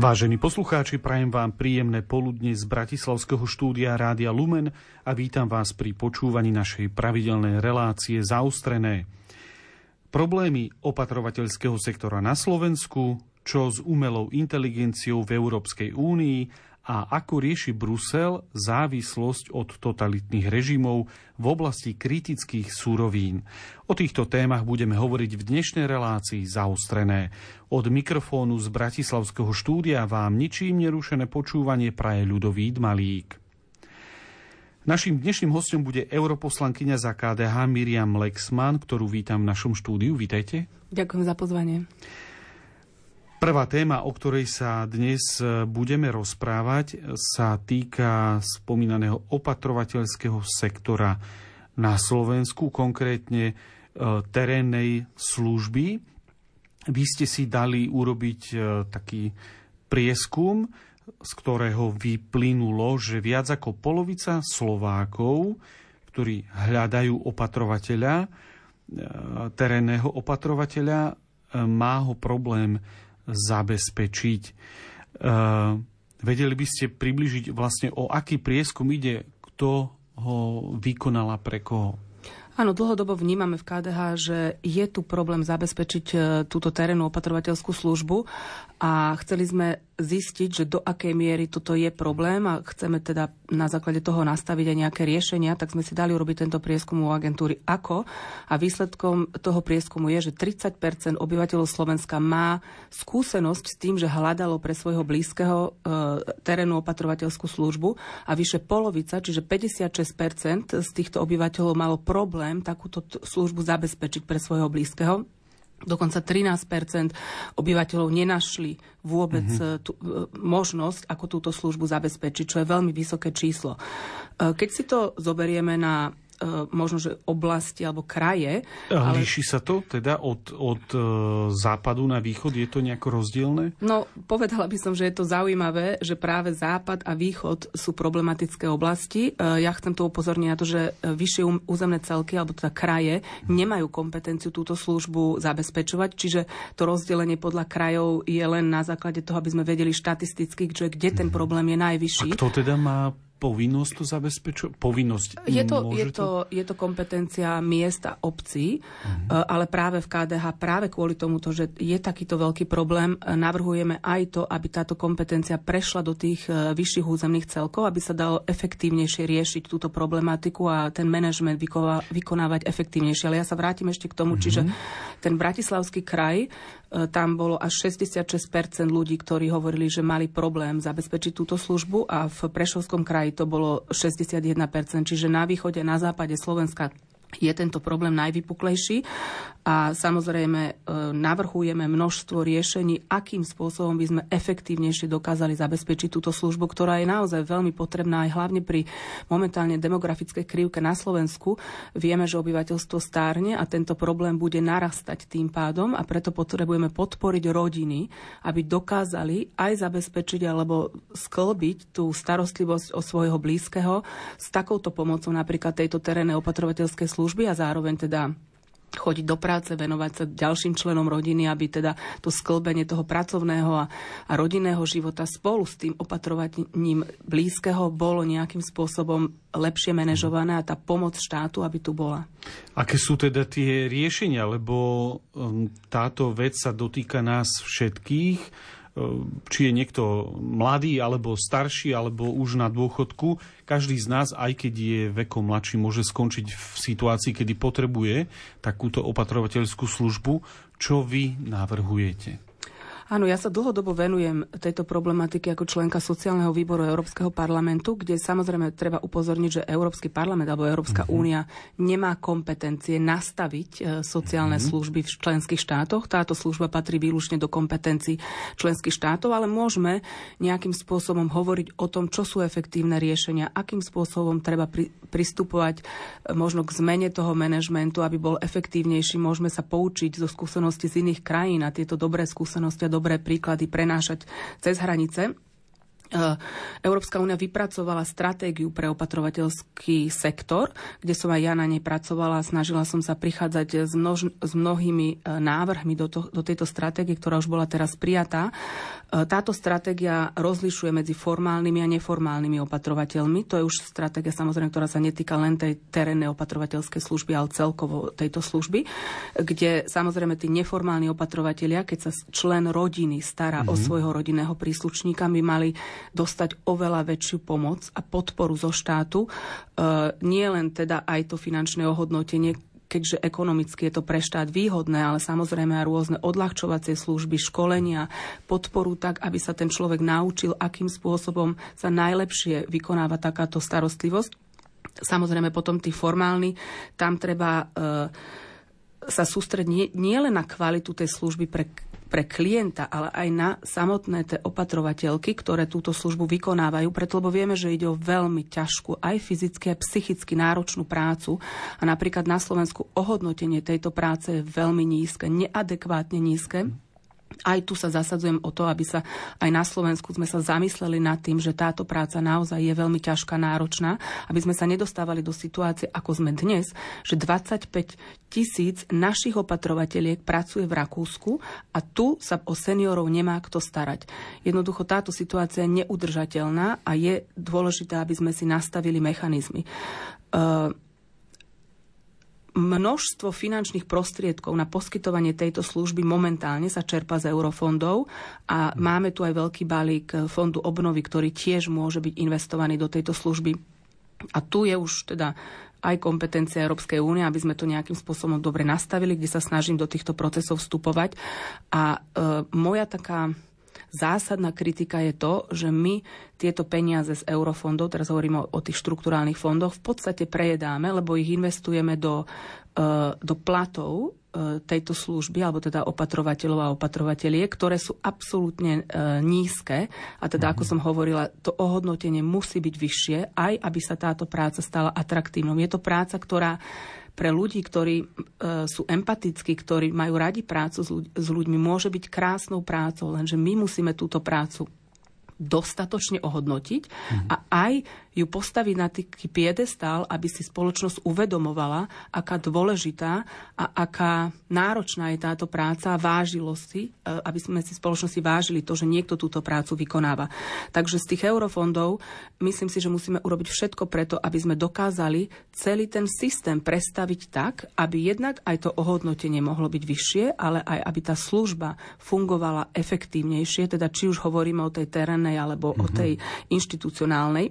Vážení poslucháči, prajem vám príjemné poludne z Bratislavského štúdia Rádia Lumen a vítam vás pri počúvaní našej pravidelnej relácie Zaustrené. Problémy opatrovateľského sektora na Slovensku, čo s umelou inteligenciou v Európskej únii a ako rieši Brusel závislosť od totalitných režimov v oblasti kritických súrovín. O týchto témach budeme hovoriť v dnešnej relácii zaostrené. Od mikrofónu z Bratislavského štúdia vám ničím nerušené počúvanie praje ľudový Malík. Naším dnešným hostom bude europoslankyňa za KDH Miriam Lexman, ktorú vítam v našom štúdiu. Vítajte. Ďakujem za pozvanie. Prvá téma, o ktorej sa dnes e, budeme rozprávať, sa týka spomínaného opatrovateľského sektora na Slovensku, konkrétne e, terénnej služby. Vy ste si dali urobiť e, taký prieskum, z ktorého vyplynulo, že viac ako polovica Slovákov, ktorí hľadajú opatrovateľa, terénneho opatrovateľa, má ho problém zabezpečiť. Uh, vedeli by ste približiť vlastne o aký prieskum ide, kto ho vykonala pre koho? Áno, dlhodobo vnímame v KDH, že je tu problém zabezpečiť e, túto terénnu opatrovateľskú službu a chceli sme zistiť, že do akej miery toto je problém a chceme teda na základe toho nastaviť aj nejaké riešenia, tak sme si dali urobiť tento prieskum u agentúry AKO a výsledkom toho prieskumu je, že 30% obyvateľov Slovenska má skúsenosť s tým, že hľadalo pre svojho blízkeho e, terénnu opatrovateľskú službu a vyše polovica, čiže 56% z týchto obyvateľov malo problém takúto službu zabezpečiť pre svojho blízkeho. Dokonca 13% obyvateľov nenašli vôbec mm-hmm. tú, e, možnosť, ako túto službu zabezpečiť, čo je veľmi vysoké číslo. E, keď si to zoberieme na možno, že oblasti alebo kraje. Ale... Líši sa to teda od, od e, západu na východ? Je to nejako rozdielne? No, povedala by som, že je to zaujímavé, že práve západ a východ sú problematické oblasti. E, ja chcem to upozorniť na to, že vyššie územné celky alebo teda kraje nemajú kompetenciu túto službu zabezpečovať, čiže to rozdelenie podľa krajov je len na základe toho, aby sme vedeli štatisticky, že kde ten mhm. problém je najvyšší. A kto teda má povinnosť to zabezpečovať? Povinnosť je to, je, to, je to kompetencia miesta obcí, uh-huh. ale práve v KDH, práve kvôli tomuto, že je takýto veľký problém, eh, navrhujeme aj to, aby táto kompetencia prešla do tých eh, vyšších územných celkov, aby sa dalo efektívnejšie riešiť túto problematiku a ten manažment vykonávať efektívnejšie. Ale ja sa vrátim ešte k tomu, uh-huh. čiže ten Bratislavský kraj tam bolo až 66% ľudí, ktorí hovorili, že mali problém zabezpečiť túto službu a v Prešovskom kraji to bolo 61% čiže na východe, na západe Slovenska je tento problém najvypuklejší a samozrejme e, navrhujeme množstvo riešení, akým spôsobom by sme efektívnejšie dokázali zabezpečiť túto službu, ktorá je naozaj veľmi potrebná aj hlavne pri momentálne demografickej krivke na Slovensku. Vieme, že obyvateľstvo stárne a tento problém bude narastať tým pádom a preto potrebujeme podporiť rodiny, aby dokázali aj zabezpečiť alebo sklbiť tú starostlivosť o svojho blízkeho s takouto pomocou napríklad tejto terénnej opatrovateľskej služby služby a zároveň teda chodiť do práce, venovať sa ďalším členom rodiny, aby teda to sklbenie toho pracovného a, a rodinného života spolu s tým opatrovaním blízkeho bolo nejakým spôsobom lepšie manažované a tá pomoc štátu, aby tu bola. Aké sú teda tie riešenia? Lebo um, táto vec sa dotýka nás všetkých či je niekto mladý, alebo starší, alebo už na dôchodku, každý z nás, aj keď je vekom mladší, môže skončiť v situácii, kedy potrebuje takúto opatrovateľskú službu. Čo vy navrhujete? Áno, ja sa dlhodobo venujem tejto problematike ako členka sociálneho výboru Európskeho parlamentu, kde samozrejme treba upozorniť, že Európsky parlament alebo Európska uh-huh. únia nemá kompetencie nastaviť e, sociálne uh-huh. služby v členských štátoch. Táto služba patrí výlučne do kompetencií členských štátov, ale môžeme nejakým spôsobom hovoriť o tom, čo sú efektívne riešenia, akým spôsobom treba pri, pristupovať e, možno k zmene toho manažmentu, aby bol efektívnejší. Môžeme sa poučiť zo skúseností z iných krajín a tieto dobré skúsenosti a dobré príklady prenášať cez hranice. Eh, Európska únia vypracovala stratégiu pre opatrovateľský sektor, kde som aj ja na nej pracovala. Snažila som sa prichádzať s, množ, s mnohými eh, návrhmi do, to, do tejto stratégie, ktorá už bola teraz prijatá. Eh, táto stratégia rozlišuje medzi formálnymi a neformálnymi opatrovateľmi. To je už stratégia samozrejme, ktorá sa netýka len tej terénnej opatrovateľskej služby, ale celkovo tejto služby, kde samozrejme tí neformálni opatrovatelia, keď sa člen rodiny stará mm-hmm. o mhm. svojho rodinného príslušníka, by mali dostať oveľa väčšiu pomoc a podporu zo štátu. E, nie len teda aj to finančné ohodnotenie, keďže ekonomicky je to pre štát výhodné, ale samozrejme aj rôzne odľahčovacie služby, školenia, podporu tak, aby sa ten človek naučil, akým spôsobom sa najlepšie vykonáva takáto starostlivosť. Samozrejme potom tí formálni, tam treba e, sa sústrediť nie, nie len na kvalitu tej služby pre pre klienta, ale aj na samotné tie opatrovateľky, ktoré túto službu vykonávajú, preto lebo vieme, že ide o veľmi ťažkú, aj fyzicky, aj psychicky náročnú prácu. A napríklad na Slovensku ohodnotenie tejto práce je veľmi nízke, neadekvátne nízke aj tu sa zasadzujem o to, aby sa aj na Slovensku sme sa zamysleli nad tým, že táto práca naozaj je veľmi ťažká, náročná, aby sme sa nedostávali do situácie, ako sme dnes, že 25 tisíc našich opatrovateľiek pracuje v Rakúsku a tu sa o seniorov nemá kto starať. Jednoducho táto situácia je neudržateľná a je dôležité, aby sme si nastavili mechanizmy. Uh, množstvo finančných prostriedkov na poskytovanie tejto služby momentálne sa čerpa z eurofondov a máme tu aj veľký balík fondu obnovy, ktorý tiež môže byť investovaný do tejto služby. A tu je už teda aj kompetencia Európskej únie, aby sme to nejakým spôsobom dobre nastavili, kde sa snažím do týchto procesov vstupovať. A e, moja taká zásadná kritika je to, že my tieto peniaze z eurofondov, teraz hovorím o, o tých štruktúrálnych fondoch, v podstate prejedáme, lebo ich investujeme do, uh, do platov uh, tejto služby, alebo teda opatrovateľov a opatrovateľie, ktoré sú absolútne uh, nízke. A teda, ako mhm. som hovorila, to ohodnotenie musí byť vyššie, aj aby sa táto práca stala atraktívnou. Je to práca, ktorá pre ľudí, ktorí e, sú empatickí, ktorí majú radi prácu s, ľuď- s ľuďmi, môže byť krásnou prácou, lenže my musíme túto prácu dostatočne ohodnotiť a aj ju postaviť na taký piedestál, aby si spoločnosť uvedomovala, aká dôležitá a aká náročná je táto práca a vážilo si, e, aby sme si spoločnosti vážili to, že niekto túto prácu vykonáva. Takže z tých eurofondov myslím si, že musíme urobiť všetko preto, aby sme dokázali celý ten systém prestaviť tak, aby jednak aj to ohodnotenie mohlo byť vyššie, ale aj aby tá služba fungovala efektívnejšie, teda či už hovoríme o tej terénnej alebo mm-hmm. o mhm. tej inštitucionálnej.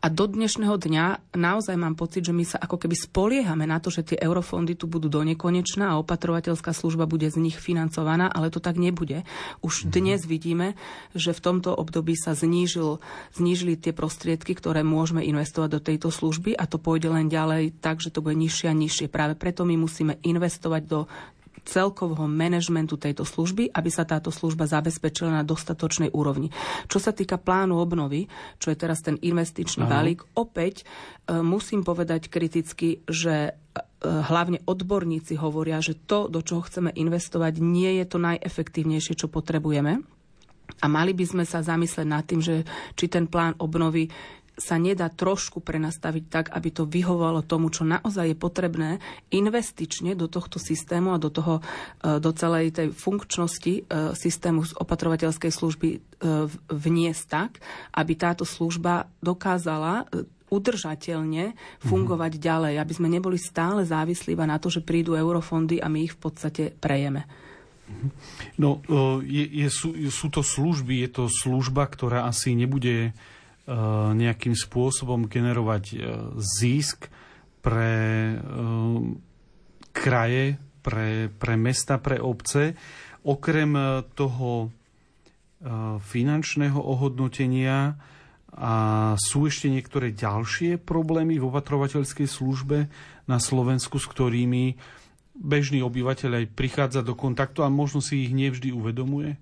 A do dnešného dňa naozaj mám pocit, že my sa ako keby spoliehame na to, že tie eurofondy tu budú do nekonečná a opatrovateľská služba bude z nich financovaná, ale to tak nebude. Už mm-hmm. dnes vidíme, že v tomto období sa znížil, znížili tie prostriedky, ktoré môžeme investovať do tejto služby a to pôjde len ďalej tak, že to bude nižšie a nižšie. Práve preto my musíme investovať do celkového manažmentu tejto služby, aby sa táto služba zabezpečila na dostatočnej úrovni. Čo sa týka plánu obnovy, čo je teraz ten investičný Aha. balík, opäť e, musím povedať kriticky, že e, hlavne odborníci hovoria, že to, do čoho chceme investovať, nie je to najefektívnejšie, čo potrebujeme. A mali by sme sa zamyslieť nad tým, že či ten plán obnovy sa nedá trošku prenastaviť tak, aby to vyhovalo tomu, čo naozaj je potrebné investične do tohto systému a do, toho, e, do celej tej funkčnosti e, systému opatrovateľskej služby e, vniesť tak, aby táto služba dokázala udržateľne fungovať mm-hmm. ďalej, aby sme neboli stále závislí na to, že prídu eurofondy a my ich v podstate prejeme. Mhm. No, je, je, sú, sú to služby, je to služba, ktorá asi nebude nejakým spôsobom generovať eh, zisk pre eh, kraje, pre, pre mesta, pre obce. Okrem toho finančného ohodnotenia a sú ešte niektoré ďalšie problémy v opatrovateľskej službe na Slovensku, s ktorými bežný obyvateľ aj prichádza do kontaktu a možno si ich nevždy uvedomuje?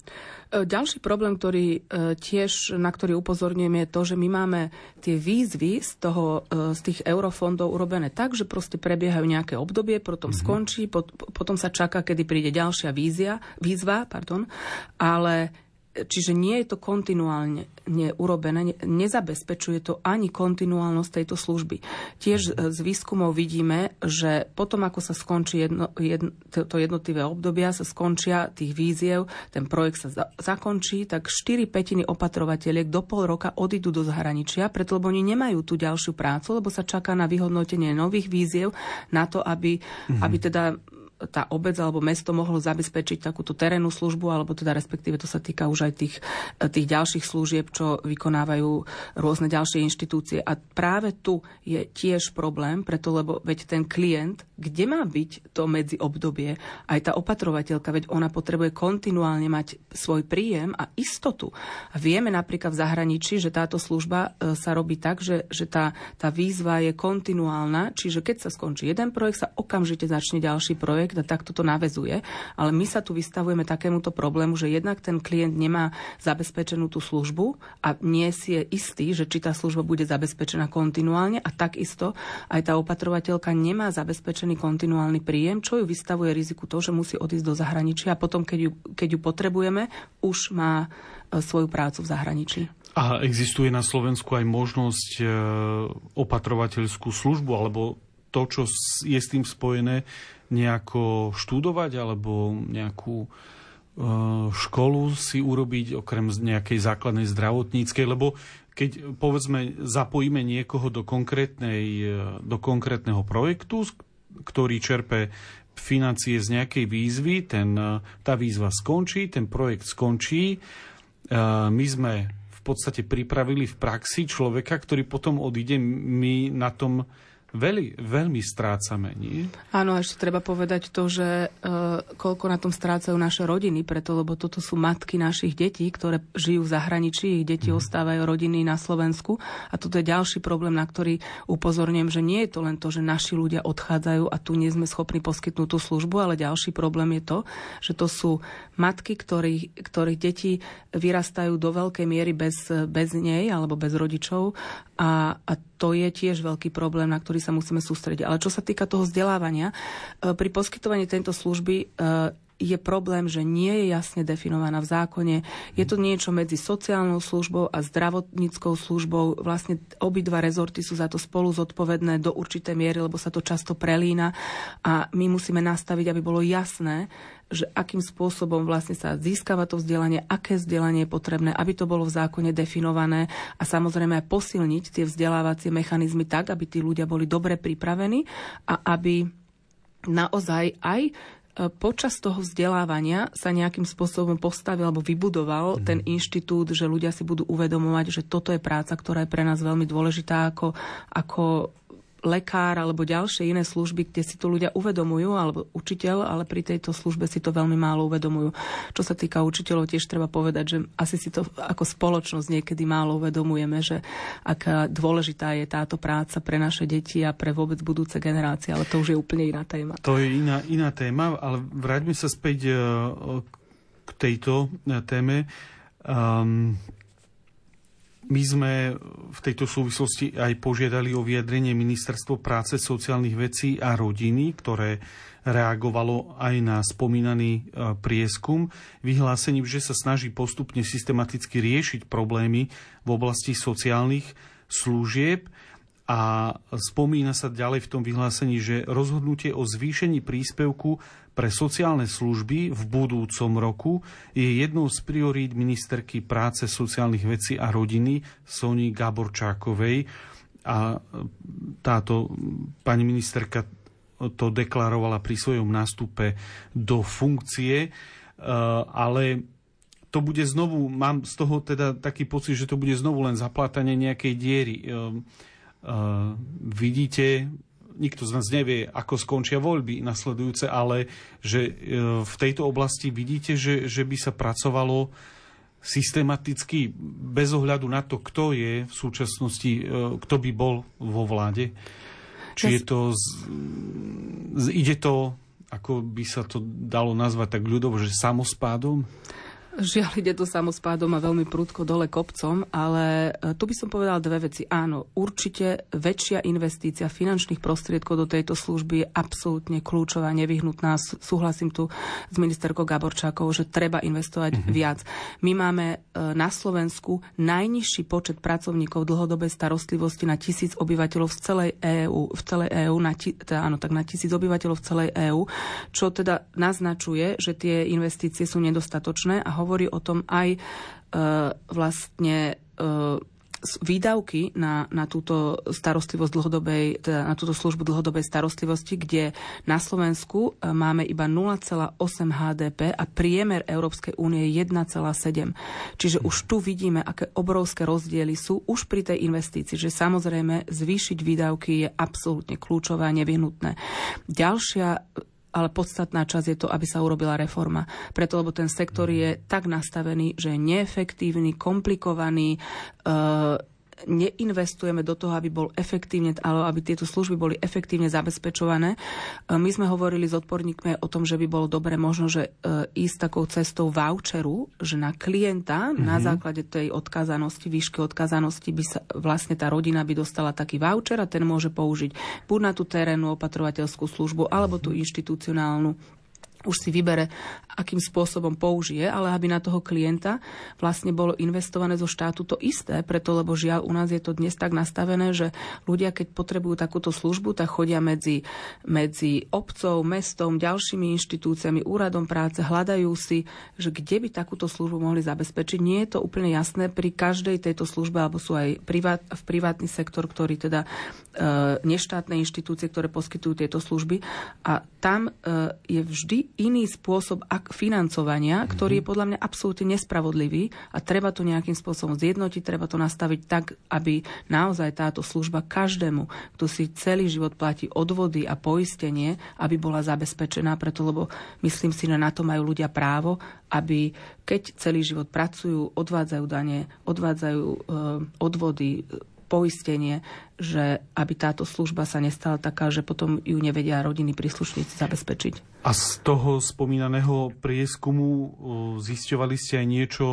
E, ďalší problém, ktorý e, tiež, na ktorý upozorňujeme, je to, že my máme tie výzvy z, toho, e, z tých eurofondov urobené tak, že proste prebiehajú nejaké obdobie, potom mm-hmm. skončí, pot, potom sa čaká, kedy príde ďalšia vízia, výzva, pardon, ale čiže nie je to kontinuálne urobené, nezabezpečuje to ani kontinuálnosť tejto služby. Tiež z výskumov vidíme, že potom, ako sa skončí jedno, jedno, to jednotlivé obdobia, sa skončia tých víziev, ten projekt sa za, zakončí, tak 4 petiny opatrovateľiek do pol roka odídu do zahraničia, preto lebo oni nemajú tú ďalšiu prácu, lebo sa čaká na vyhodnotenie nových víziev, na to, aby, mm-hmm. aby teda tá obec alebo mesto mohlo zabezpečiť takúto terénnu službu, alebo teda respektíve to sa týka už aj tých, tých ďalších služieb, čo vykonávajú rôzne ďalšie inštitúcie. A práve tu je tiež problém, preto lebo veď ten klient, kde má byť to medzi obdobie, aj tá opatrovateľka, veď ona potrebuje kontinuálne mať svoj príjem a istotu. A vieme napríklad v zahraničí, že táto služba e, sa robí tak, že, že tá, tá výzva je kontinuálna, čiže keď sa skončí jeden projekt, sa okamžite začne ďalší projekt projekt a takto to navezuje. Ale my sa tu vystavujeme takémuto problému, že jednak ten klient nemá zabezpečenú tú službu a nie si je istý, že či tá služba bude zabezpečená kontinuálne a takisto aj tá opatrovateľka nemá zabezpečený kontinuálny príjem, čo ju vystavuje riziku to, že musí odísť do zahraničia a potom, keď ju, keď ju potrebujeme, už má e, svoju prácu v zahraničí. A existuje na Slovensku aj možnosť e, opatrovateľskú službu alebo to, čo je s tým spojené, nejako študovať alebo nejakú e, školu si urobiť okrem nejakej základnej zdravotníckej, lebo keď povedzme zapojíme niekoho do, konkrétnej, e, do konkrétneho projektu, ktorý čerpe financie z nejakej výzvy, ten, e, tá výzva skončí, ten projekt skončí, my sme v podstate pripravili v praxi človeka, ktorý potom odíde, my na tom veľmi, veľmi strácame, nie? Áno, ešte treba povedať to, že uh, koľko na tom strácajú naše rodiny, preto lebo toto sú matky našich detí, ktoré žijú v zahraničí, ich deti mm. ostávajú rodiny na Slovensku a toto je ďalší problém, na ktorý upozorňujem, že nie je to len to, že naši ľudia odchádzajú a tu nie sme schopní poskytnúť tú službu, ale ďalší problém je to, že to sú matky, ktorých, ktorých deti vyrastajú do veľkej miery bez, bez nej alebo bez rodičov a, a to je tiež veľký problém, na ktorý sa musíme sústrediť. Ale čo sa týka toho vzdelávania, e, pri poskytovaní tejto služby e, je problém, že nie je jasne definovaná v zákone. Je to niečo medzi sociálnou službou a zdravotníckou službou. Vlastne obidva rezorty sú za to spolu zodpovedné do určitej miery, lebo sa to často prelína. A my musíme nastaviť, aby bolo jasné, že akým spôsobom vlastne sa získava to vzdelanie, aké vzdelanie je potrebné, aby to bolo v zákone definované a samozrejme aj posilniť tie vzdelávacie mechanizmy tak, aby tí ľudia boli dobre pripravení a aby naozaj aj počas toho vzdelávania sa nejakým spôsobom postavil alebo vybudoval mm. ten inštitút, že ľudia si budú uvedomovať, že toto je práca, ktorá je pre nás veľmi dôležitá ako, ako lekár alebo ďalšie iné služby, kde si to ľudia uvedomujú, alebo učiteľ, ale pri tejto službe si to veľmi málo uvedomujú. Čo sa týka učiteľov, tiež treba povedať, že asi si to ako spoločnosť niekedy málo uvedomujeme, že aká dôležitá je táto práca pre naše deti a pre vôbec budúce generácie, ale to už je úplne iná téma. To je iná, iná téma, ale vráťme sa späť e, k tejto e, téme. Um, my sme v tejto súvislosti aj požiadali o vyjadrenie Ministerstvo práce, sociálnych vecí a rodiny, ktoré reagovalo aj na spomínaný e, prieskum, vyhlásením, že sa snaží postupne systematicky riešiť problémy v oblasti sociálnych služieb a spomína sa ďalej v tom vyhlásení, že rozhodnutie o zvýšení príspevku pre sociálne služby v budúcom roku je jednou z priorít ministerky práce, sociálnych vecí a rodiny Soni Gaborčákovej. A táto pani ministerka to deklarovala pri svojom nástupe do funkcie, e, ale to bude znovu, mám z toho teda taký pocit, že to bude znovu len zaplatanie nejakej diery e, Uh, vidíte, nikto z nás nevie, ako skončia voľby nasledujúce, ale že uh, v tejto oblasti vidíte, že, že by sa pracovalo systematicky bez ohľadu na to, kto je v súčasnosti, uh, kto by bol vo vláde. Či je to, z, z, ide to, ako by sa to dalo nazvať tak ľudovo, že samospádom? Žiaľ, ide to samospádom a veľmi prudko dole kopcom, ale e, tu by som povedala dve veci. Áno, určite väčšia investícia finančných prostriedkov do tejto služby je absolútne kľúčová, nevyhnutná. Súhlasím tu s ministerkou Gaborčákou, že treba investovať mm-hmm. viac. My máme e, na Slovensku najnižší počet pracovníkov dlhodobej starostlivosti na tisíc obyvateľov v celej EÚ, v celej EÚ, na, teda, áno, tak na tisíc obyvateľov v celej EÚ, čo teda naznačuje, že tie investície sú nedostatočné a hovorí o tom aj e, vlastne e, výdavky na, na túto starostlivosť dlhodobej, teda na túto službu dlhodobej starostlivosti, kde na Slovensku e, máme iba 0,8 HDP a priemer Európskej únie je 1,7. Čiže už tu vidíme, aké obrovské rozdiely sú už pri tej investícii, že samozrejme zvýšiť výdavky je absolútne kľúčové a nevyhnutné. Ďalšia ale podstatná časť je to, aby sa urobila reforma. Preto, lebo ten sektor je tak nastavený, že je neefektívny, komplikovaný, e, neinvestujeme do toho, aby bol efektívne, ale aby tieto služby boli efektívne zabezpečované. E, my sme hovorili s odporníkmi o tom, že by bolo dobre možno, že e, ísť takou cestou voucheru, že na klienta mm-hmm. na základe tej odkazanosti, výšky odkazanosti by sa vlastne tá rodina by dostala taký voucher a ten môže použiť buď na tú terénnu opatrovateľskú službu alebo tú inštitucionálnu už si vybere, akým spôsobom použije, ale aby na toho klienta vlastne bolo investované zo štátu to isté, preto lebo žiaľ u nás je to dnes tak nastavené, že ľudia, keď potrebujú takúto službu, tak chodia medzi, medzi obcov, mestom, ďalšími inštitúciami, úradom práce, hľadajú si, že kde by takúto službu mohli zabezpečiť. Nie je to úplne jasné pri každej tejto službe, alebo sú aj privát, v privátny sektor, ktorý teda e, neštátne inštitúcie, ktoré poskytujú tieto služby. A tam e, je vždy iný spôsob financovania, ktorý je podľa mňa absolútne nespravodlivý a treba to nejakým spôsobom zjednotiť, treba to nastaviť tak, aby naozaj táto služba každému, kto si celý život platí odvody a poistenie, aby bola zabezpečená, preto lebo myslím si, že na to majú ľudia právo, aby keď celý život pracujú, odvádzajú dane, odvádzajú e, odvody, poistenie, že aby táto služba sa nestala taká, že potom ju nevedia rodiny príslušníci zabezpečiť. A z toho spomínaného prieskumu zisťovali ste aj niečo,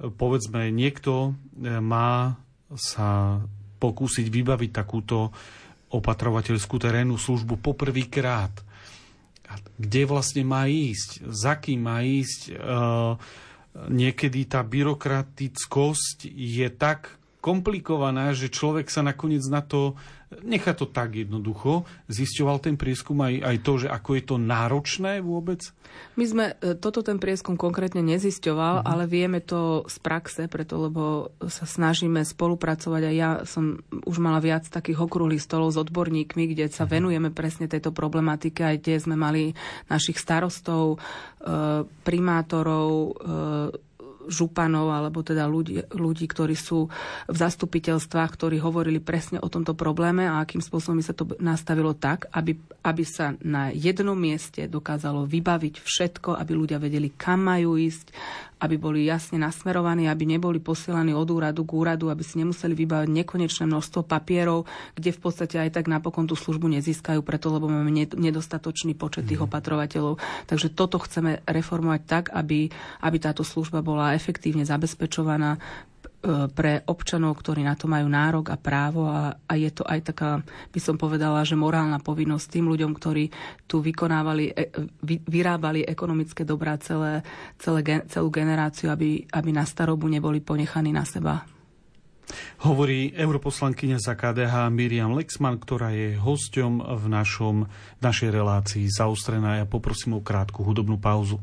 povedzme, niekto e, má sa pokúsiť vybaviť takúto opatrovateľskú terénnu službu poprvýkrát. Kde vlastne má ísť? Za kým má ísť? E, niekedy tá byrokratickosť je tak komplikovaná, že človek sa nakoniec na to, nechá to tak jednoducho, zisťoval ten prieskum aj, aj to, že ako je to náročné vôbec? My sme e, toto ten prieskum konkrétne nezisťoval, uh-huh. ale vieme to z praxe, preto lebo sa snažíme spolupracovať a ja som už mala viac takých okrúhlych stolov s odborníkmi, kde sa uh-huh. venujeme presne tejto problematike, aj kde sme mali našich starostov, e, primátorov, e, županov alebo teda ľudí, ľudí, ktorí sú v zastupiteľstvách, ktorí hovorili presne o tomto probléme a akým spôsobom sa to nastavilo tak, aby, aby sa na jednom mieste dokázalo vybaviť všetko, aby ľudia vedeli, kam majú ísť, aby boli jasne nasmerovaní, aby neboli posielaní od úradu k úradu, aby si nemuseli vybávať nekonečné množstvo papierov, kde v podstate aj tak napokon tú službu nezískajú, preto lebo máme nedostatočný počet tých mhm. opatrovateľov. Takže toto chceme reformovať tak, aby, aby táto služba bola efektívne zabezpečovaná pre občanov, ktorí na to majú nárok a právo a, a je to aj taká, by som povedala, že morálna povinnosť tým ľuďom, ktorí tu vykonávali, e, vy, vyrábali ekonomické dobrá celé, celé, celú generáciu, aby, aby na starobu neboli ponechaní na seba. Hovorí europoslankyňa za KDH Miriam Lexman, ktorá je hosťom v našom, našej relácii zaostrená. Ja poprosím o krátku hudobnú pauzu.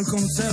al concepto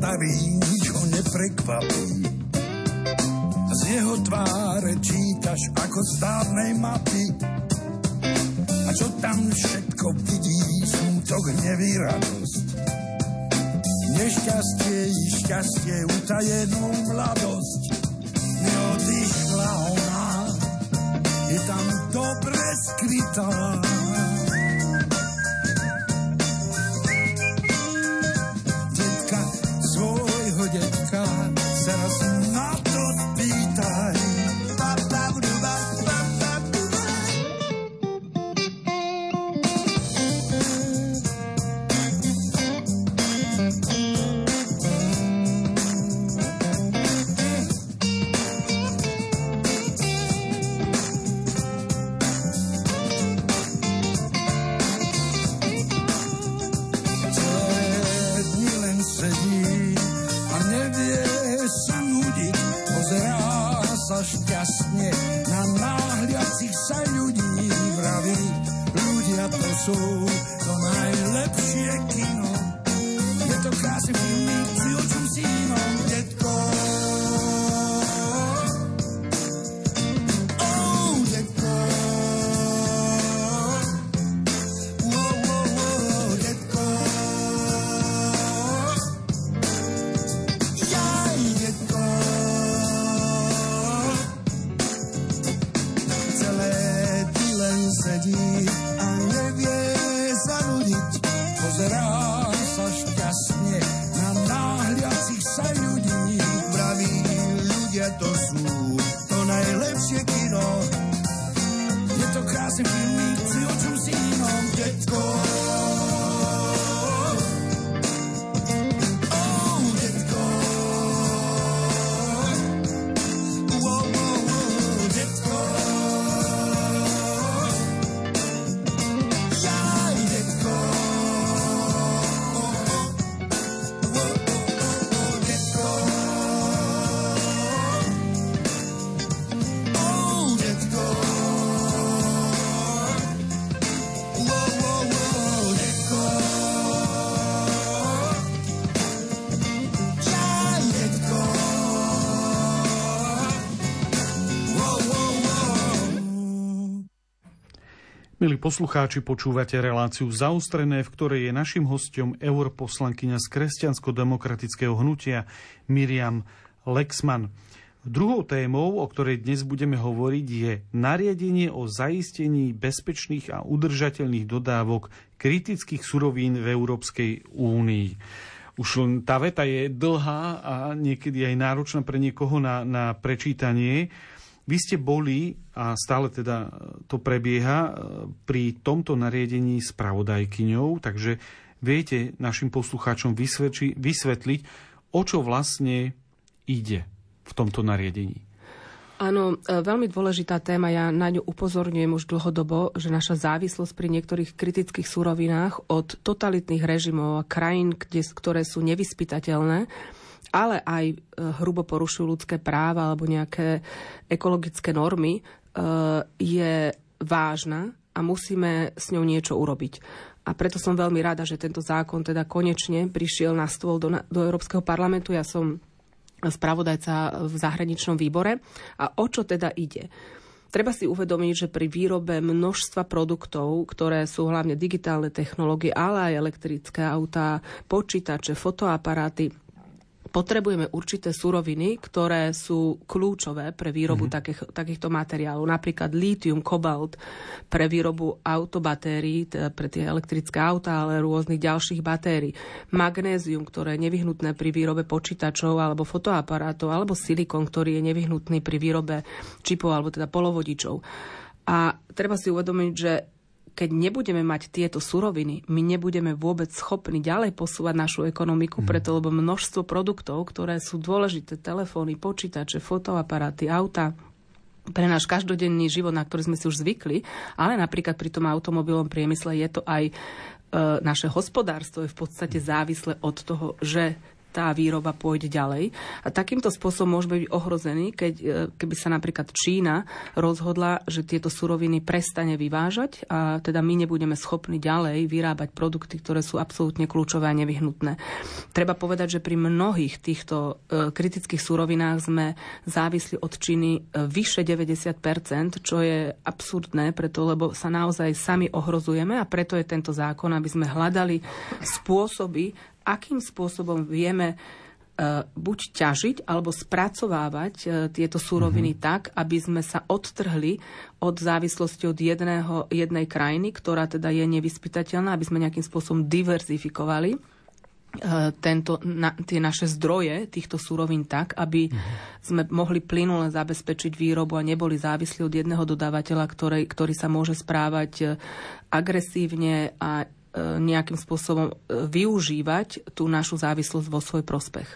starý, nič ho neprekvapí. Z jeho tváre čítaš ako z dávnej mapy. A čo tam všetko vidí, smutok, hnevý, radosť. Nešťastie i šťastie, utajenú mladosť. Neodišla ona, je tam dobre skrytá. Poslucháči, počúvate reláciu Zaustrené, v ktorej je našim hostom europoslankyňa z kresťansko-demokratického hnutia Miriam Lexman. Druhou témou, o ktorej dnes budeme hovoriť, je nariadenie o zaistení bezpečných a udržateľných dodávok kritických surovín v Európskej únii. Už tá veta je dlhá a niekedy aj náročná pre niekoho na, na prečítanie. Vy ste boli, a stále teda to prebieha, e, pri tomto nariadení spravodajkyňou, takže viete našim poslucháčom vysvetliť, o čo vlastne ide v tomto nariadení. Áno, e, veľmi dôležitá téma. Ja na ňu upozorňujem už dlhodobo, že naša závislosť pri niektorých kritických surovinách od totalitných režimov a krajín, kde, ktoré sú nevyspytateľné, ale aj e, hrubo porušujú ľudské práva alebo nejaké ekologické normy, e, je vážna a musíme s ňou niečo urobiť. A preto som veľmi rada, že tento zákon teda konečne prišiel na stôl do, do Európskeho parlamentu. Ja som spravodajca v zahraničnom výbore. A o čo teda ide? Treba si uvedomiť, že pri výrobe množstva produktov, ktoré sú hlavne digitálne technológie, ale aj elektrické autá, počítače, fotoaparáty, potrebujeme určité suroviny, ktoré sú kľúčové pre výrobu mm-hmm. takých, takýchto materiálov. Napríklad lítium, kobalt pre výrobu autobatérií, teda pre tie elektrické autá, ale rôznych ďalších batérií. Magnézium, ktoré je nevyhnutné pri výrobe počítačov alebo fotoaparátov, alebo silikon, ktorý je nevyhnutný pri výrobe čipov alebo teda polovodičov. A treba si uvedomiť, že keď nebudeme mať tieto suroviny, my nebudeme vôbec schopní ďalej posúvať našu ekonomiku, mm. preto lebo množstvo produktov, ktoré sú dôležité, telefóny, počítače, fotoaparáty, auta, pre náš každodenný život, na ktorý sme si už zvykli, ale napríklad pri tom automobilom priemysle je to aj e, naše hospodárstvo je v podstate závislé od toho, že tá výroba pôjde ďalej. A takýmto spôsobom môžeme byť ohrození, keď, e, keby sa napríklad Čína rozhodla, že tieto suroviny prestane vyvážať a teda my nebudeme schopní ďalej vyrábať produkty, ktoré sú absolútne kľúčové a nevyhnutné. Treba povedať, že pri mnohých týchto e, kritických surovinách sme závisli od Číny e, vyše 90%, čo je absurdné, preto lebo sa naozaj sami ohrozujeme a preto je tento zákon, aby sme hľadali spôsoby, akým spôsobom vieme e, buď ťažiť alebo spracovávať e, tieto súroviny mm-hmm. tak, aby sme sa odtrhli od závislosti od jedného, jednej krajiny, ktorá teda je nevyspytateľná, aby sme nejakým spôsobom diverzifikovali e, tento, na, tie naše zdroje týchto súrovín tak, aby mm-hmm. sme mohli plynule zabezpečiť výrobu a neboli závislí od jedného dodávateľa, ktorý, ktorý sa môže správať agresívne a nejakým spôsobom e, využívať tú našu závislosť vo svoj prospech.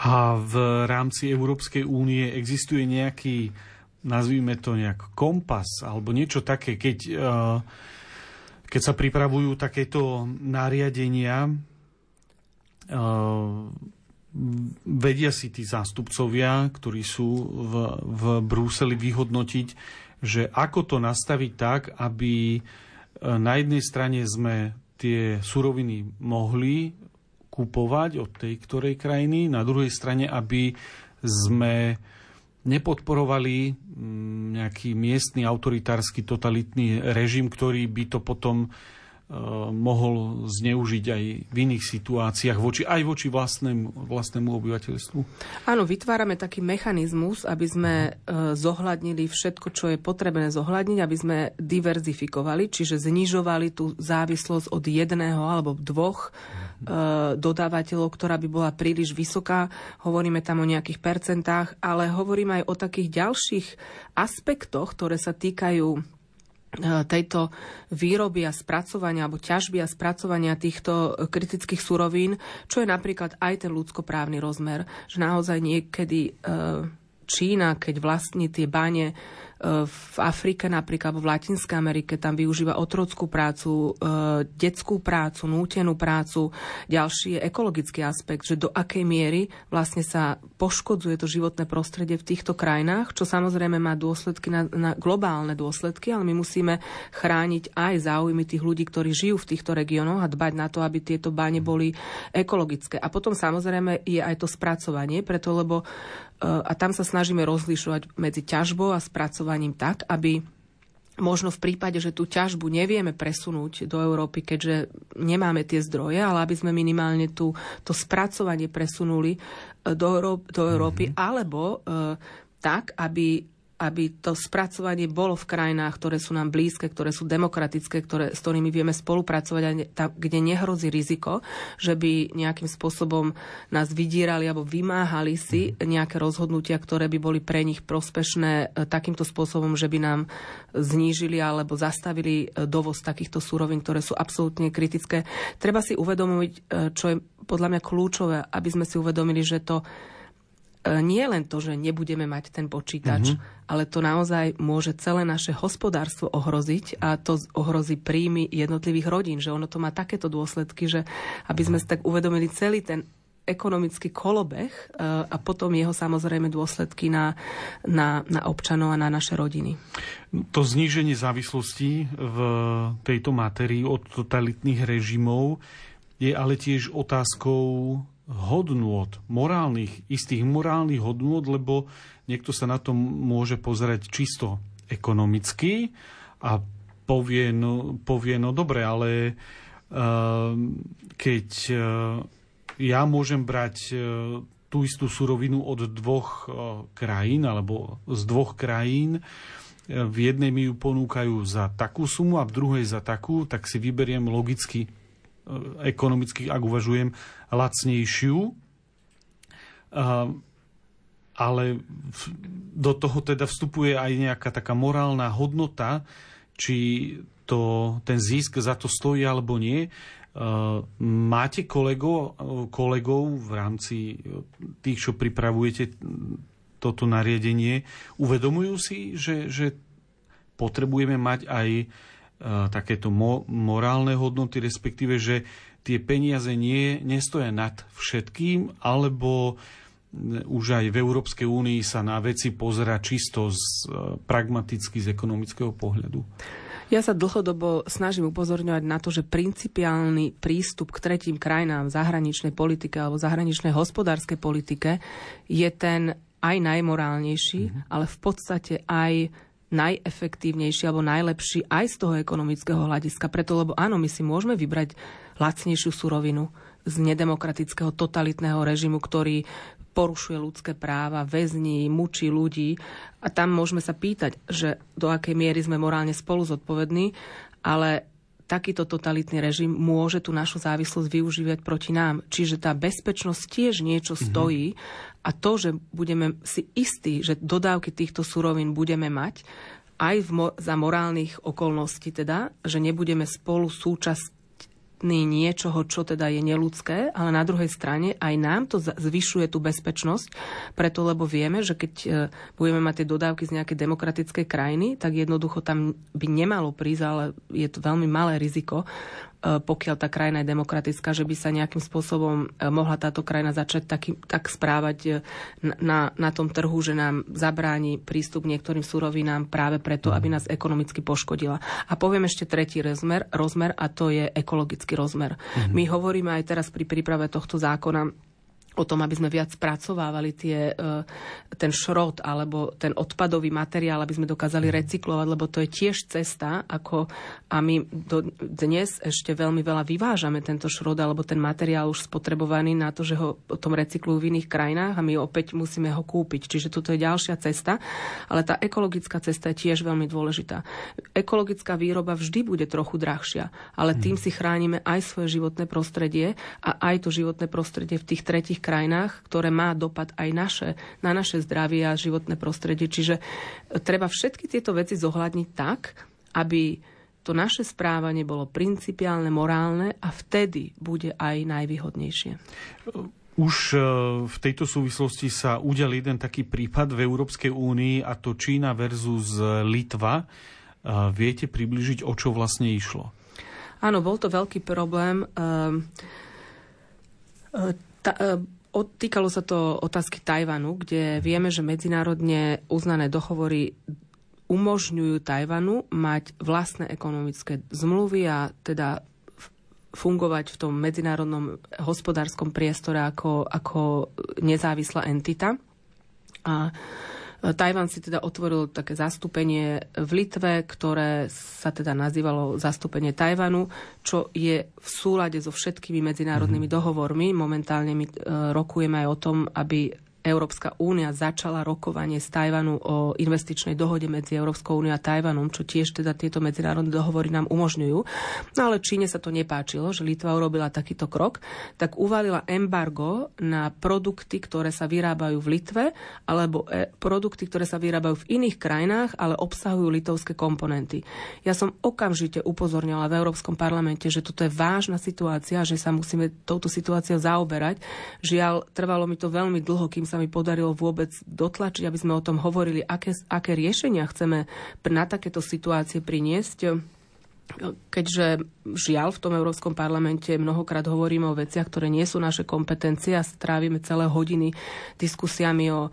A v rámci Európskej únie existuje nejaký, nazvime to nejak kompas, alebo niečo také, keď, e, keď sa pripravujú takéto nariadenia, vedia si tí zástupcovia, ktorí sú v, v Brúseli, vyhodnotiť, že ako to nastaviť tak, aby na jednej strane sme tie suroviny mohli kupovať od tej ktorej krajiny, na druhej strane, aby sme nepodporovali mm, nejaký miestny autoritársky totalitný režim, ktorý by to potom mohol zneužiť aj v iných situáciách, voči, aj voči vlastnému, vlastnému obyvateľstvu? Áno, vytvárame taký mechanizmus, aby sme uh, zohľadnili všetko, čo je potrebné zohľadniť, aby sme diverzifikovali, čiže znižovali tú závislosť od jedného alebo dvoch uh, dodávateľov, ktorá by bola príliš vysoká. Hovoríme tam o nejakých percentách, ale hovoríme aj o takých ďalších aspektoch, ktoré sa týkajú tejto výroby a spracovania alebo ťažby a spracovania týchto kritických surovín, čo je napríklad aj ten ľudskoprávny rozmer, že naozaj niekedy e, Čína, keď vlastní tie bane, v Afrike napríklad, alebo v Latinskej Amerike, tam využíva otrockú prácu, e, detskú prácu, nútenú prácu. Ďalší je ekologický aspekt, že do akej miery vlastne sa poškodzuje to životné prostredie v týchto krajinách, čo samozrejme má dôsledky na, na globálne dôsledky, ale my musíme chrániť aj záujmy tých ľudí, ktorí žijú v týchto regiónoch a dbať na to, aby tieto báne boli ekologické. A potom samozrejme je aj to spracovanie, preto lebo a tam sa snažíme rozlišovať medzi ťažbou a spracovaním tak, aby možno v prípade, že tú ťažbu nevieme presunúť do Európy, keďže nemáme tie zdroje, ale aby sme minimálne tú, to spracovanie presunuli e, do, Euró- do Európy, mm-hmm. alebo e, tak, aby aby to spracovanie bolo v krajinách, ktoré sú nám blízke, ktoré sú demokratické, ktoré, s ktorými vieme spolupracovať a ne, tam, kde nehrozí riziko, že by nejakým spôsobom nás vydírali alebo vymáhali si nejaké rozhodnutia, ktoré by boli pre nich prospešné e, takýmto spôsobom, že by nám znížili alebo zastavili e, dovoz takýchto súrovín, ktoré sú absolútne kritické. Treba si uvedomiť, e, čo je podľa mňa kľúčové, aby sme si uvedomili, že to nie len to, že nebudeme mať ten počítač, mm-hmm. ale to naozaj môže celé naše hospodárstvo ohroziť a to ohrozí príjmy jednotlivých rodín, že ono to má takéto dôsledky, že aby sme si tak uvedomili celý ten ekonomický kolobeh e, a potom jeho samozrejme dôsledky na, na, na občanov a na naše rodiny. To zníženie závislosti v tejto matérii od totalitných režimov je ale tiež otázkou hodnôt, morálnych, istých morálnych hodnôt, lebo niekto sa na to môže pozerať čisto ekonomicky a povie, no, povie, no dobre, ale uh, keď uh, ja môžem brať uh, tú istú surovinu od dvoch krajín alebo z dvoch krajín, v jednej mi ju ponúkajú za takú sumu a v druhej za takú, tak si vyberiem logicky ekonomicky, ak uvažujem, lacnejšiu. Ale do toho teda vstupuje aj nejaká taká morálna hodnota, či to, ten zisk za to stojí alebo nie. Máte kolego, kolegov v rámci tých, čo pripravujete toto nariadenie, uvedomujú si, že, že potrebujeme mať aj takéto mo, morálne hodnoty, respektíve, že tie peniaze nie, nestoja nad všetkým, alebo už aj v Európskej únii sa na veci pozera čisto z, pragmaticky z ekonomického pohľadu. Ja sa dlhodobo snažím upozorňovať na to, že principiálny prístup k tretím krajinám v zahraničnej politike alebo zahraničnej hospodárskej politike je ten aj najmorálnejší, mm-hmm. ale v podstate aj najefektívnejší alebo najlepší aj z toho ekonomického hľadiska. Preto, lebo áno, my si môžeme vybrať lacnejšiu surovinu z nedemokratického totalitného režimu, ktorý porušuje ľudské práva, väzní, mučí ľudí. A tam môžeme sa pýtať, že do akej miery sme morálne spolu zodpovední, ale takýto totalitný režim môže tú našu závislosť využívať proti nám. Čiže tá bezpečnosť tiež niečo mhm. stojí a to, že budeme si istí, že dodávky týchto surovín budeme mať, aj v za morálnych okolností teda, že nebudeme spolu súčasť niečoho, čo teda je neludské, ale na druhej strane aj nám to zvyšuje tú bezpečnosť, preto lebo vieme, že keď e, budeme mať tie dodávky z nejakej demokratickej krajiny, tak jednoducho tam by nemalo prísť, ale je to veľmi malé riziko, pokiaľ tá krajina je demokratická, že by sa nejakým spôsobom e, mohla táto krajina začať taký, tak správať e, na, na tom trhu, že nám zabráni prístup k niektorým surovinám práve preto, aby nás ekonomicky poškodila. A poviem ešte tretí rozmer, rozmer a to je ekologický rozmer. Mm-hmm. My hovoríme aj teraz pri príprave tohto zákona o tom, aby sme viac spracovávali tie, e, ten šrot alebo ten odpadový materiál, aby sme dokázali mhm. recyklovať, lebo to je tiež cesta, ako a my do, dnes ešte veľmi veľa vyvážame tento šrot alebo ten materiál už spotrebovaný na to, že ho potom recyklujú v iných krajinách a my opäť musíme ho kúpiť. Čiže toto je ďalšia cesta, ale tá ekologická cesta je tiež veľmi dôležitá. Ekologická výroba vždy bude trochu drahšia, ale tým mhm. si chránime aj svoje životné prostredie a aj to životné prostredie v tých tretich krajinách, ktoré má dopad aj naše, na naše zdravie a životné prostredie. Čiže treba všetky tieto veci zohľadniť tak, aby to naše správanie bolo principiálne, morálne a vtedy bude aj najvýhodnejšie. Už e, v tejto súvislosti sa udel jeden taký prípad v Európskej únii a to Čína versus Litva. E, viete približiť, o čo vlastne išlo? Áno, bol to veľký problém. E, Týkalo sa to otázky Tajvanu, kde vieme, že medzinárodne uznané dohovory umožňujú Tajvanu mať vlastné ekonomické zmluvy a teda fungovať v tom medzinárodnom hospodárskom priestore ako, ako nezávislá entita. A Tajvan si teda otvoril také zastúpenie v Litve, ktoré sa teda nazývalo zastúpenie Tajvanu, čo je v súlade so všetkými medzinárodnými mhm. dohovormi. Momentálne my e, rokujeme aj o tom, aby Európska únia začala rokovanie z Tajvanu o investičnej dohode medzi Európskou úniou a Tajvanom, čo tiež teda tieto medzinárodné dohovory nám umožňujú. No ale Číne sa to nepáčilo, že Litva urobila takýto krok, tak uvalila embargo na produkty, ktoré sa vyrábajú v Litve, alebo e, produkty, ktoré sa vyrábajú v iných krajinách, ale obsahujú litovské komponenty. Ja som okamžite upozornila v Európskom parlamente, že toto je vážna situácia, že sa musíme touto situáciou zaoberať. Žiaľ, trvalo mi to veľmi dlho, kým sa sa mi podarilo vôbec dotlačiť, aby sme o tom hovorili, aké, aké riešenia chceme na takéto situácie priniesť. Keďže žiaľ v tom Európskom parlamente mnohokrát hovoríme o veciach, ktoré nie sú naše kompetencie a strávime celé hodiny diskusiami o,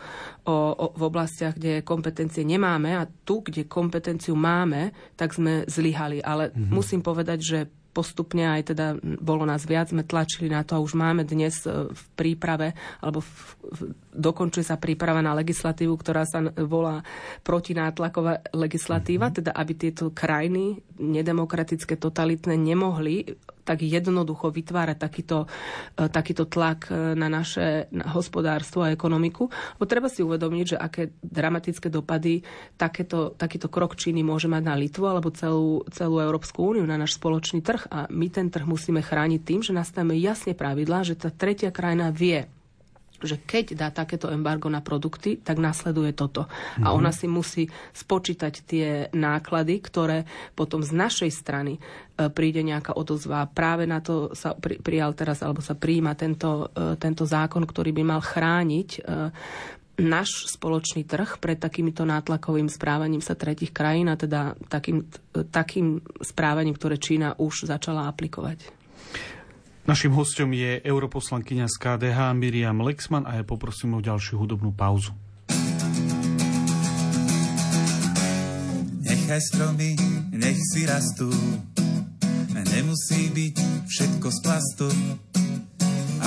o, o, v oblastiach, kde kompetencie nemáme a tu, kde kompetenciu máme, tak sme zlyhali. Ale mm-hmm. musím povedať, že postupne aj teda bolo nás viac, sme tlačili na to a už máme dnes e, v príprave, alebo v, v, dokončuje sa príprava na legislatívu, ktorá sa volá protinátlaková legislatíva, mm-hmm. teda aby tieto krajiny nedemokratické, totalitné nemohli tak jednoducho vytvárať takýto, e, takýto tlak e, na naše na hospodárstvo a ekonomiku. Bo treba si uvedomiť, že aké dramatické dopady takéto, takýto krok Číny môže mať na Litvu alebo celú, celú Európsku úniu, na náš spoločný trh. A my ten trh musíme chrániť tým, že nastavíme jasne pravidlá, že tá tretia krajina vie, že keď dá takéto embargo na produkty, tak nasleduje toto. Mm-hmm. A mhm. ona si musí spočítať tie náklady, ktoré potom z našej strany e, príde nejaká odozva. Práve na to sa pri, prijal teraz, alebo sa príjima tento, e, tento zákon, ktorý by mal chrániť e, náš spoločný trh pred takýmito nátlakovým správaním sa tretich krajín a teda takým, takým správaním, ktoré Čína už začala aplikovať. Našim hostom je europoslankyňa z KDH Miriam Lexman a ja poprosím o ďalšiu hudobnú pauzu. Nechaj stromy, nech si rastú, nemusí byť všetko z plastu.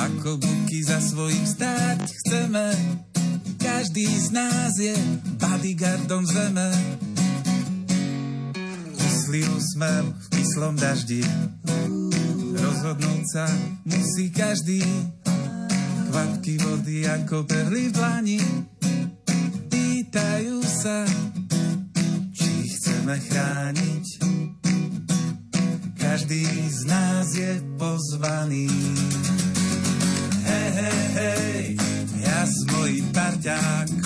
Ako buky za svojím stáť chceme, každý z nás je bodyguardom zeme. Kyslý úsmev v kyslom daždi, Rozhodnúť sa musí každý, kvapky vody ako perly v dlani. Pýtajú sa, či chceme chrániť. Každý z nás je pozvaný. Hej, hej, hej, ja s mojím parťákom.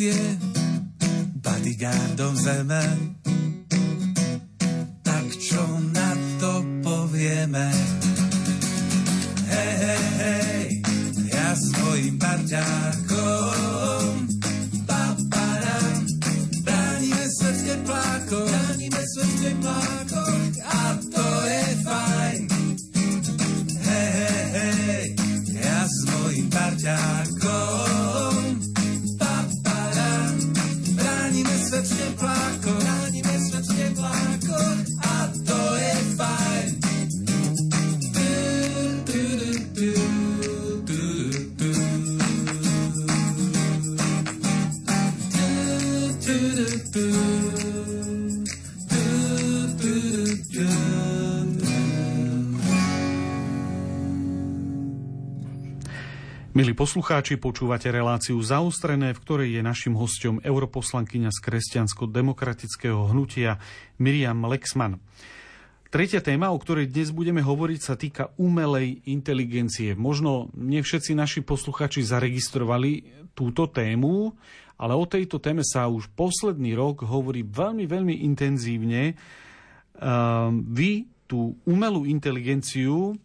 Nás poslucháči, počúvate reláciu Zaustrené, v ktorej je našim hostom europoslankyňa z kresťansko-demokratického hnutia Miriam Lexman. Tretia téma, o ktorej dnes budeme hovoriť, sa týka umelej inteligencie. Možno nie všetci naši posluchači zaregistrovali túto tému, ale o tejto téme sa už posledný rok hovorí veľmi, veľmi intenzívne. Ehm, vy tú umelú inteligenciu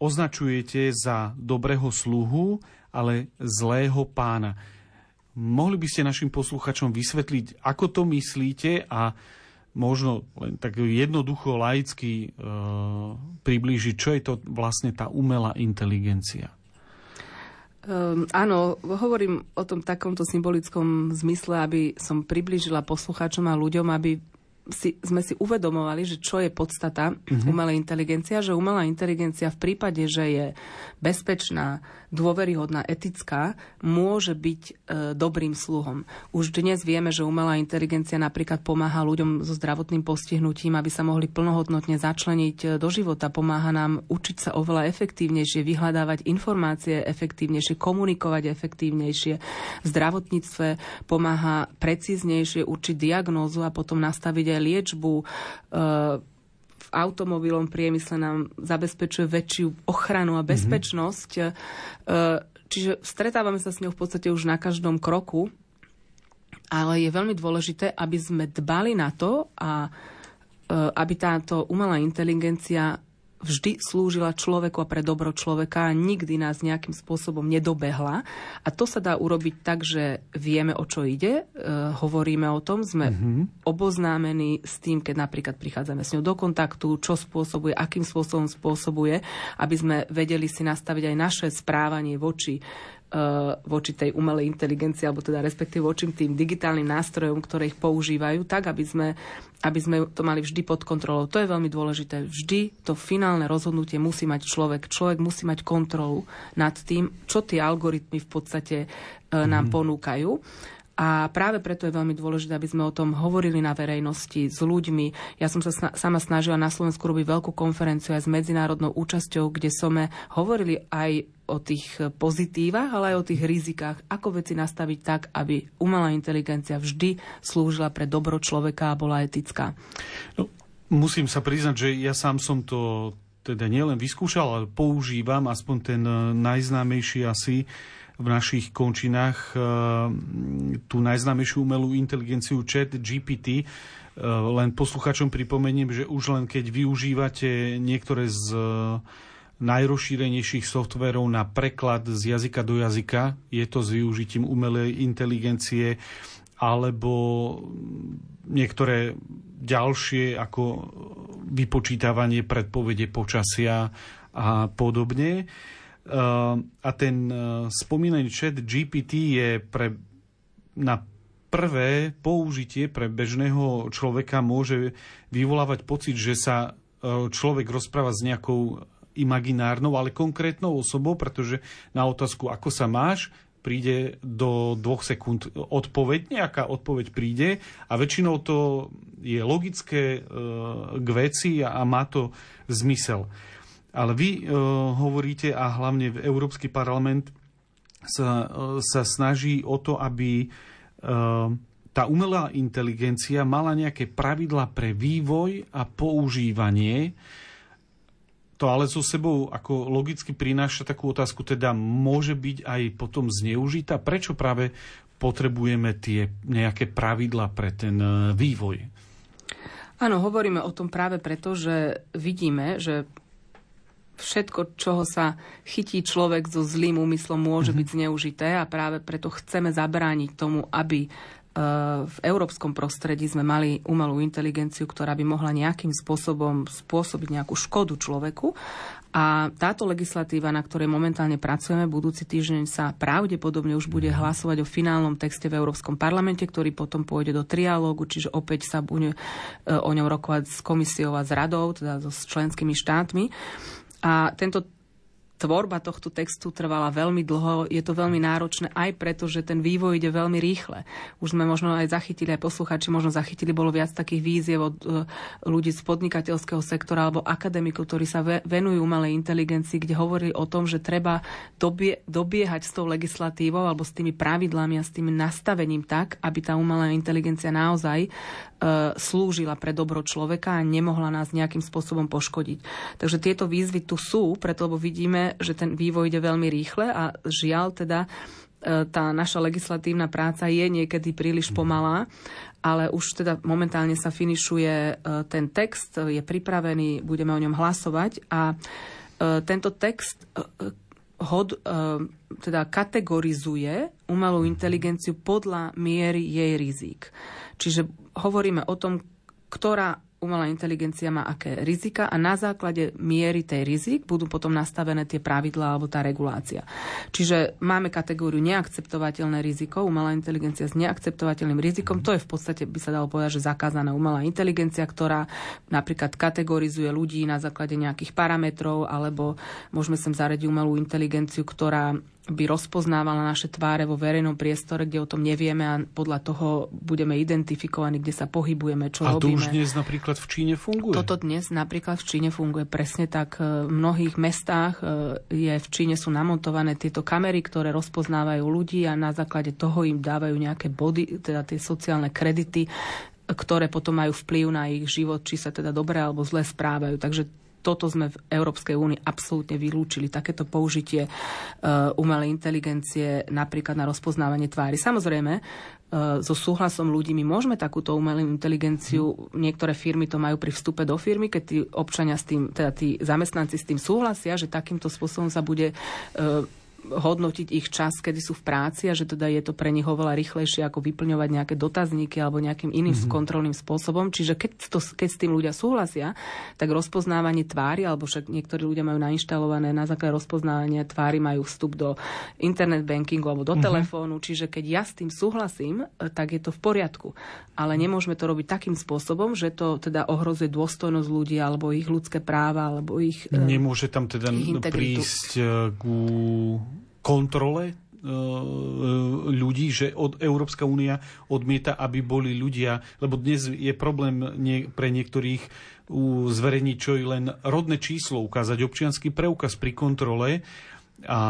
označujete za dobrého sluhu, ale zlého pána. Mohli by ste našim posluchačom vysvetliť, ako to myslíte a možno len tak jednoducho laicky e, priblížiť, čo je to vlastne tá umelá inteligencia? Um, áno, hovorím o tom takomto symbolickom zmysle, aby som priblížila poslucháčom a ľuďom, aby si, sme si uvedomovali, že čo je podstata uh-huh. umelej inteligencia, že umelá inteligencia v prípade, že je bezpečná, dôveryhodná, etická, môže byť e, dobrým sluhom. Už dnes vieme, že umelá inteligencia napríklad pomáha ľuďom so zdravotným postihnutím, aby sa mohli plnohodnotne začleniť e, do života. Pomáha nám učiť sa oveľa efektívnejšie, vyhľadávať informácie efektívnejšie, komunikovať efektívnejšie. V zdravotníctve pomáha precíznejšie určiť diagnózu a potom nastaviť aj liečbu. E, v automobilom priemysle nám zabezpečuje väčšiu ochranu a mhm. bezpečnosť. Mm-hmm. Čiže stretávame sa s ňou v podstate už na každom kroku, ale je veľmi dôležité, aby sme dbali na to a aby táto umelá inteligencia vždy slúžila človeku a pre dobro človeka a nikdy nás nejakým spôsobom nedobehla. A to sa dá urobiť tak, že vieme, o čo ide, e, hovoríme o tom, sme mm-hmm. oboznámení s tým, keď napríklad prichádzame s ňou do kontaktu, čo spôsobuje, akým spôsobom spôsobuje, aby sme vedeli si nastaviť aj naše správanie voči voči tej umelej inteligencii, alebo teda respektíve voči tým digitálnym nástrojom, ktoré ich používajú, tak aby sme, aby sme to mali vždy pod kontrolou. To je veľmi dôležité. Vždy to finálne rozhodnutie musí mať človek. Človek musí mať kontrolu nad tým, čo tie algoritmy v podstate nám mm. ponúkajú. A práve preto je veľmi dôležité, aby sme o tom hovorili na verejnosti, s ľuďmi. Ja som sa sama snažila na Slovensku robiť veľkú konferenciu aj s medzinárodnou účasťou, kde sme hovorili aj o tých pozitívach, ale aj o tých rizikách, ako veci nastaviť tak, aby umelá inteligencia vždy slúžila pre dobro človeka a bola etická. No, musím sa priznať, že ja sám som to teda nielen vyskúšal, ale používam aspoň ten najznámejší asi v našich končinách eh, tú najznámejšiu umelú inteligenciu chat GPT. Eh, len posluchačom pripomeniem, že už len keď využívate niektoré z eh, najrozšírenejších softverov na preklad z jazyka do jazyka, je to s využitím umelej inteligencie, alebo niektoré ďalšie ako vypočítavanie predpovede počasia a podobne. Ehm, a ten eh, spomínaný chat GPT je pre, na prvé použitie pre bežného človeka môže vyvolávať pocit, že sa eh, človek rozpráva s nejakou imaginárnou, ale konkrétnou osobou, pretože na otázku, ako sa máš, príde do dvoch sekúnd odpoveď, nejaká odpoveď príde a väčšinou to je logické k veci a má to zmysel. Ale vy uh, hovoríte, a hlavne v Európsky parlament sa, uh, sa snaží o to, aby uh, tá umelá inteligencia mala nejaké pravidla pre vývoj a používanie. To ale so sebou ako logicky prináša takú otázku, teda môže byť aj potom zneužitá. Prečo práve potrebujeme tie nejaké pravidla pre ten vývoj? Áno, hovoríme o tom práve preto, že vidíme, že všetko, čoho sa chytí človek so zlým úmyslom, môže mm-hmm. byť zneužité a práve preto chceme zabrániť tomu, aby e, v európskom prostredí sme mali umelú inteligenciu, ktorá by mohla nejakým spôsobom spôsobiť nejakú škodu človeku. A táto legislatíva, na ktorej momentálne pracujeme, budúci týždeň sa pravdepodobne už bude hlasovať o finálnom texte v Európskom parlamente, ktorý potom pôjde do trialógu, čiže opäť sa bude e, o ňom rokovať s komisiou a s radou, teda so s členskými štátmi. A tento tvorba tohto textu trvala veľmi dlho. Je to veľmi náročné aj preto, že ten vývoj ide veľmi rýchle. Už sme možno aj zachytili, aj posluchači možno zachytili, bolo viac takých víziev od uh, ľudí z podnikateľského sektora alebo akademikov, ktorí sa venujú umelej inteligencii, kde hovorili o tom, že treba dobie, dobiehať s tou legislatívou alebo s tými pravidlami a s tým nastavením tak, aby tá umelá inteligencia naozaj slúžila pre dobro človeka a nemohla nás nejakým spôsobom poškodiť. Takže tieto výzvy tu sú, preto lebo vidíme, že ten vývoj ide veľmi rýchle a žiaľ teda e, tá naša legislatívna práca je niekedy príliš pomalá, ale už teda momentálne sa finišuje e, ten text, je pripravený, budeme o ňom hlasovať a e, tento text hod, teda kategorizuje umelú inteligenciu podľa miery jej rizik. Čiže hovoríme o tom, ktorá umelá inteligencia má aké rizika a na základe miery tej rizik budú potom nastavené tie pravidlá alebo tá regulácia. Čiže máme kategóriu neakceptovateľné riziko, umelá inteligencia s neakceptovateľným rizikom, to je v podstate, by sa dalo povedať, že zakázaná umelá inteligencia, ktorá napríklad kategorizuje ľudí na základe nejakých parametrov, alebo môžeme sem zaradiť umelú inteligenciu, ktorá by rozpoznávala naše tváre vo verejnom priestore, kde o tom nevieme a podľa toho budeme identifikovaní, kde sa pohybujeme, čo a robíme. A to už dnes napríklad v Číne funguje? Toto dnes napríklad v Číne funguje presne tak. V mnohých mestách e, je v Číne sú namontované tieto kamery, ktoré rozpoznávajú ľudí a na základe toho im dávajú nejaké body, teda tie sociálne kredity, ktoré potom majú vplyv na ich život, či sa teda dobre alebo zle správajú. Takže toto sme v Európskej únii absolútne vylúčili, takéto použitie uh, umelej inteligencie napríklad na rozpoznávanie tvári. Samozrejme, uh, so súhlasom ľudí my môžeme takúto umelú inteligenciu, niektoré firmy to majú pri vstupe do firmy, keď tí občania s tým, teda tí zamestnanci s tým súhlasia, že takýmto spôsobom sa bude uh, hodnotiť ich čas, kedy sú v práci a že teda je to pre nich oveľa rýchlejšie ako vyplňovať nejaké dotazníky alebo nejakým iným mm-hmm. kontrolným spôsobom. Čiže keď, to, keď s tým ľudia súhlasia, tak rozpoznávanie tvári, alebo však niektorí ľudia majú nainštalované na základe rozpoznávania tvári majú vstup do internet bankingu alebo do mm-hmm. telefónu. Čiže keď ja s tým súhlasím, e, tak je to v poriadku. Ale nemôžeme to robiť takým spôsobom, že to teda ohrozuje dôstojnosť ľudí alebo ich ľudské práva alebo ich... E, Nemôže tam teda prísť e, ku kontrole e, ľudí, že od Európska únia odmieta, aby boli ľudia, lebo dnes je problém nie, pre niektorých zverejniť čo i len rodné číslo, ukázať občianský preukaz pri kontrole. A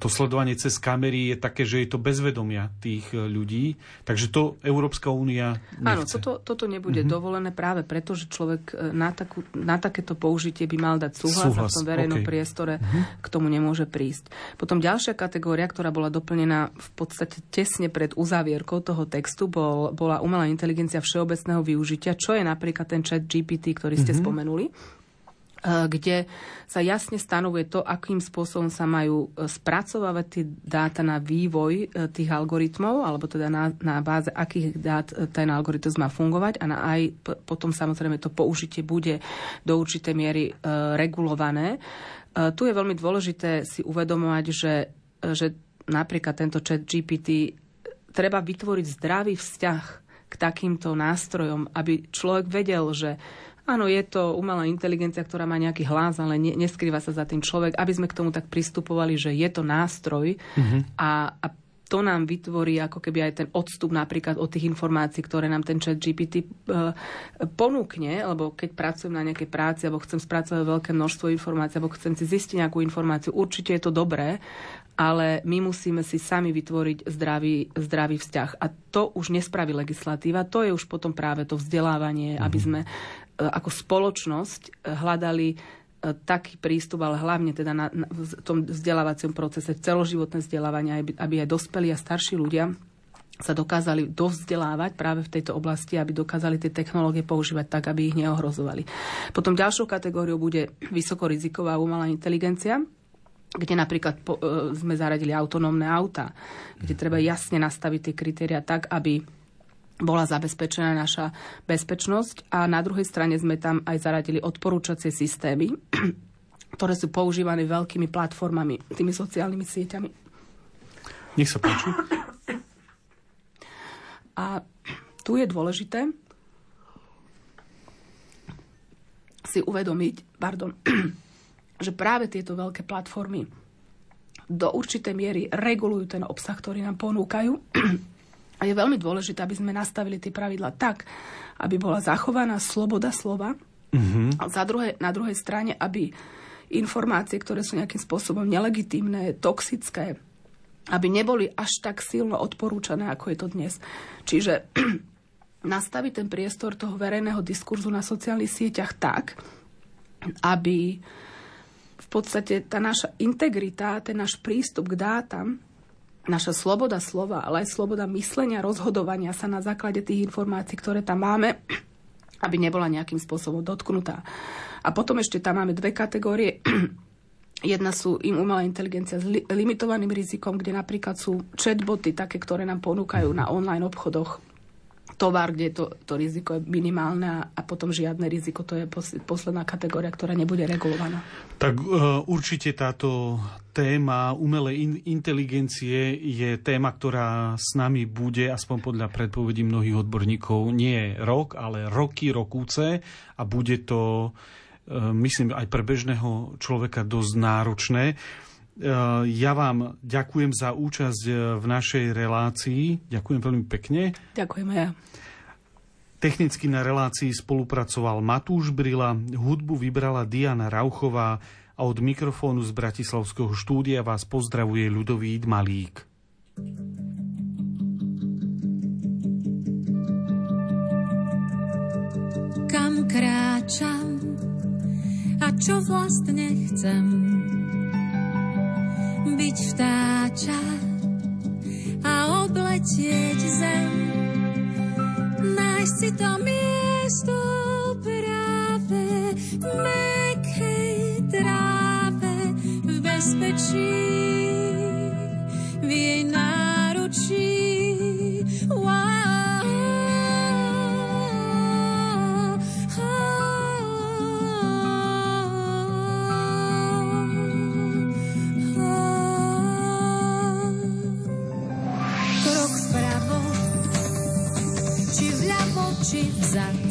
to sledovanie cez kamery je také, že je to bezvedomia tých e, ľudí. Takže to Európska únia nechce. Áno, toto, toto nebude mm-hmm. dovolené práve preto, že človek e, na, takú, na takéto použitie by mal dať súhlas, súhlas. a v tom verejnom okay. priestore mm-hmm. k tomu nemôže prísť. Potom ďalšia kategória, ktorá bola doplnená v podstate tesne pred uzávierkou toho textu, bol, bola umelá inteligencia všeobecného využitia, čo je napríklad ten chat GPT, ktorý ste mm-hmm. spomenuli kde sa jasne stanovuje to, akým spôsobom sa majú e, spracovávať tie dáta na vývoj e, tých algoritmov, alebo teda na, na báze akých dát ten algoritmus má fungovať a na aj potom samozrejme to použitie bude do určitej miery e, regulované. E, tu je veľmi dôležité si uvedomovať, že, že napríklad tento chat GPT treba vytvoriť zdravý vzťah k takýmto nástrojom, aby človek vedel, že Áno, je to umelá inteligencia, ktorá má nejaký hlas, ale ne, neskrýva sa za tým človek, aby sme k tomu tak pristupovali, že je to nástroj mm-hmm. a, a to nám vytvorí ako keby aj ten odstup napríklad od tých informácií, ktoré nám ten chat GPT e, ponúkne, lebo keď pracujem na nejakej práci, alebo chcem spracovať veľké množstvo informácií, alebo chcem si zistiť nejakú informáciu, určite je to dobré, ale my musíme si sami vytvoriť zdravý, zdravý vzťah. A to už nespraví legislatíva, to je už potom práve to vzdelávanie, mm-hmm. aby sme E, ako spoločnosť e, hľadali e, taký prístup, ale hlavne teda na, na, v tom vzdelávacom procese, celoživotné vzdelávanie, aby, aby aj dospelí a starší ľudia sa dokázali dovzdelávať práve v tejto oblasti, aby dokázali tie technológie používať tak, aby ich neohrozovali. Potom ďalšou kategóriou bude vysokoriziková umelá inteligencia, kde napríklad po, e, sme zaradili autonómne auta, kde treba jasne nastaviť tie kritéria tak, aby bola zabezpečená naša bezpečnosť a na druhej strane sme tam aj zaradili odporúčacie systémy, ktoré sú používané veľkými platformami, tými sociálnymi sieťami. Nech sa páči. A tu je dôležité si uvedomiť, pardon, že práve tieto veľké platformy do určitej miery regulujú ten obsah, ktorý nám ponúkajú a je veľmi dôležité, aby sme nastavili tie pravidla tak, aby bola zachovaná sloboda slova. Mm-hmm. A za druhé, na druhej strane, aby informácie, ktoré sú nejakým spôsobom nelegitímne, toxické, aby neboli až tak silno odporúčané, ako je to dnes. Čiže nastaviť ten priestor toho verejného diskurzu na sociálnych sieťach tak, aby v podstate tá naša integrita, ten náš prístup k dátam naša sloboda slova, ale aj sloboda myslenia, rozhodovania sa na základe tých informácií, ktoré tam máme, aby nebola nejakým spôsobom dotknutá. A potom ešte tam máme dve kategórie. Jedna sú im umelá inteligencia s li- limitovaným rizikom, kde napríklad sú chatboty, také, ktoré nám ponúkajú na online obchodoch tovar, kde to, to riziko je minimálne a, potom žiadne riziko. To je posledná kategória, ktorá nebude regulovaná. Tak uh, určite táto téma umelej in, inteligencie je téma, ktorá s nami bude, aspoň podľa predpovedí mnohých odborníkov, nie rok, ale roky, rokúce a bude to, uh, myslím, aj pre bežného človeka dosť náročné. Eh, ja vám ďakujem za účasť eh, v našej relácii. Ďakujem veľmi pekne. Ďakujem ja. Technicky na relácii spolupracoval Matúš Brila, hudbu vybrala Diana Rauchová a od mikrofónu z Bratislavského štúdia vás pozdravuje ľudový Malík. Kam kráčam a čo vlastne chcem? Byť vtáča a obletieť zem. Nájsť si to miesto práve v mekej tráve, v bezpečí v jej náručí. Krok vpravo, či vľavo, či vzad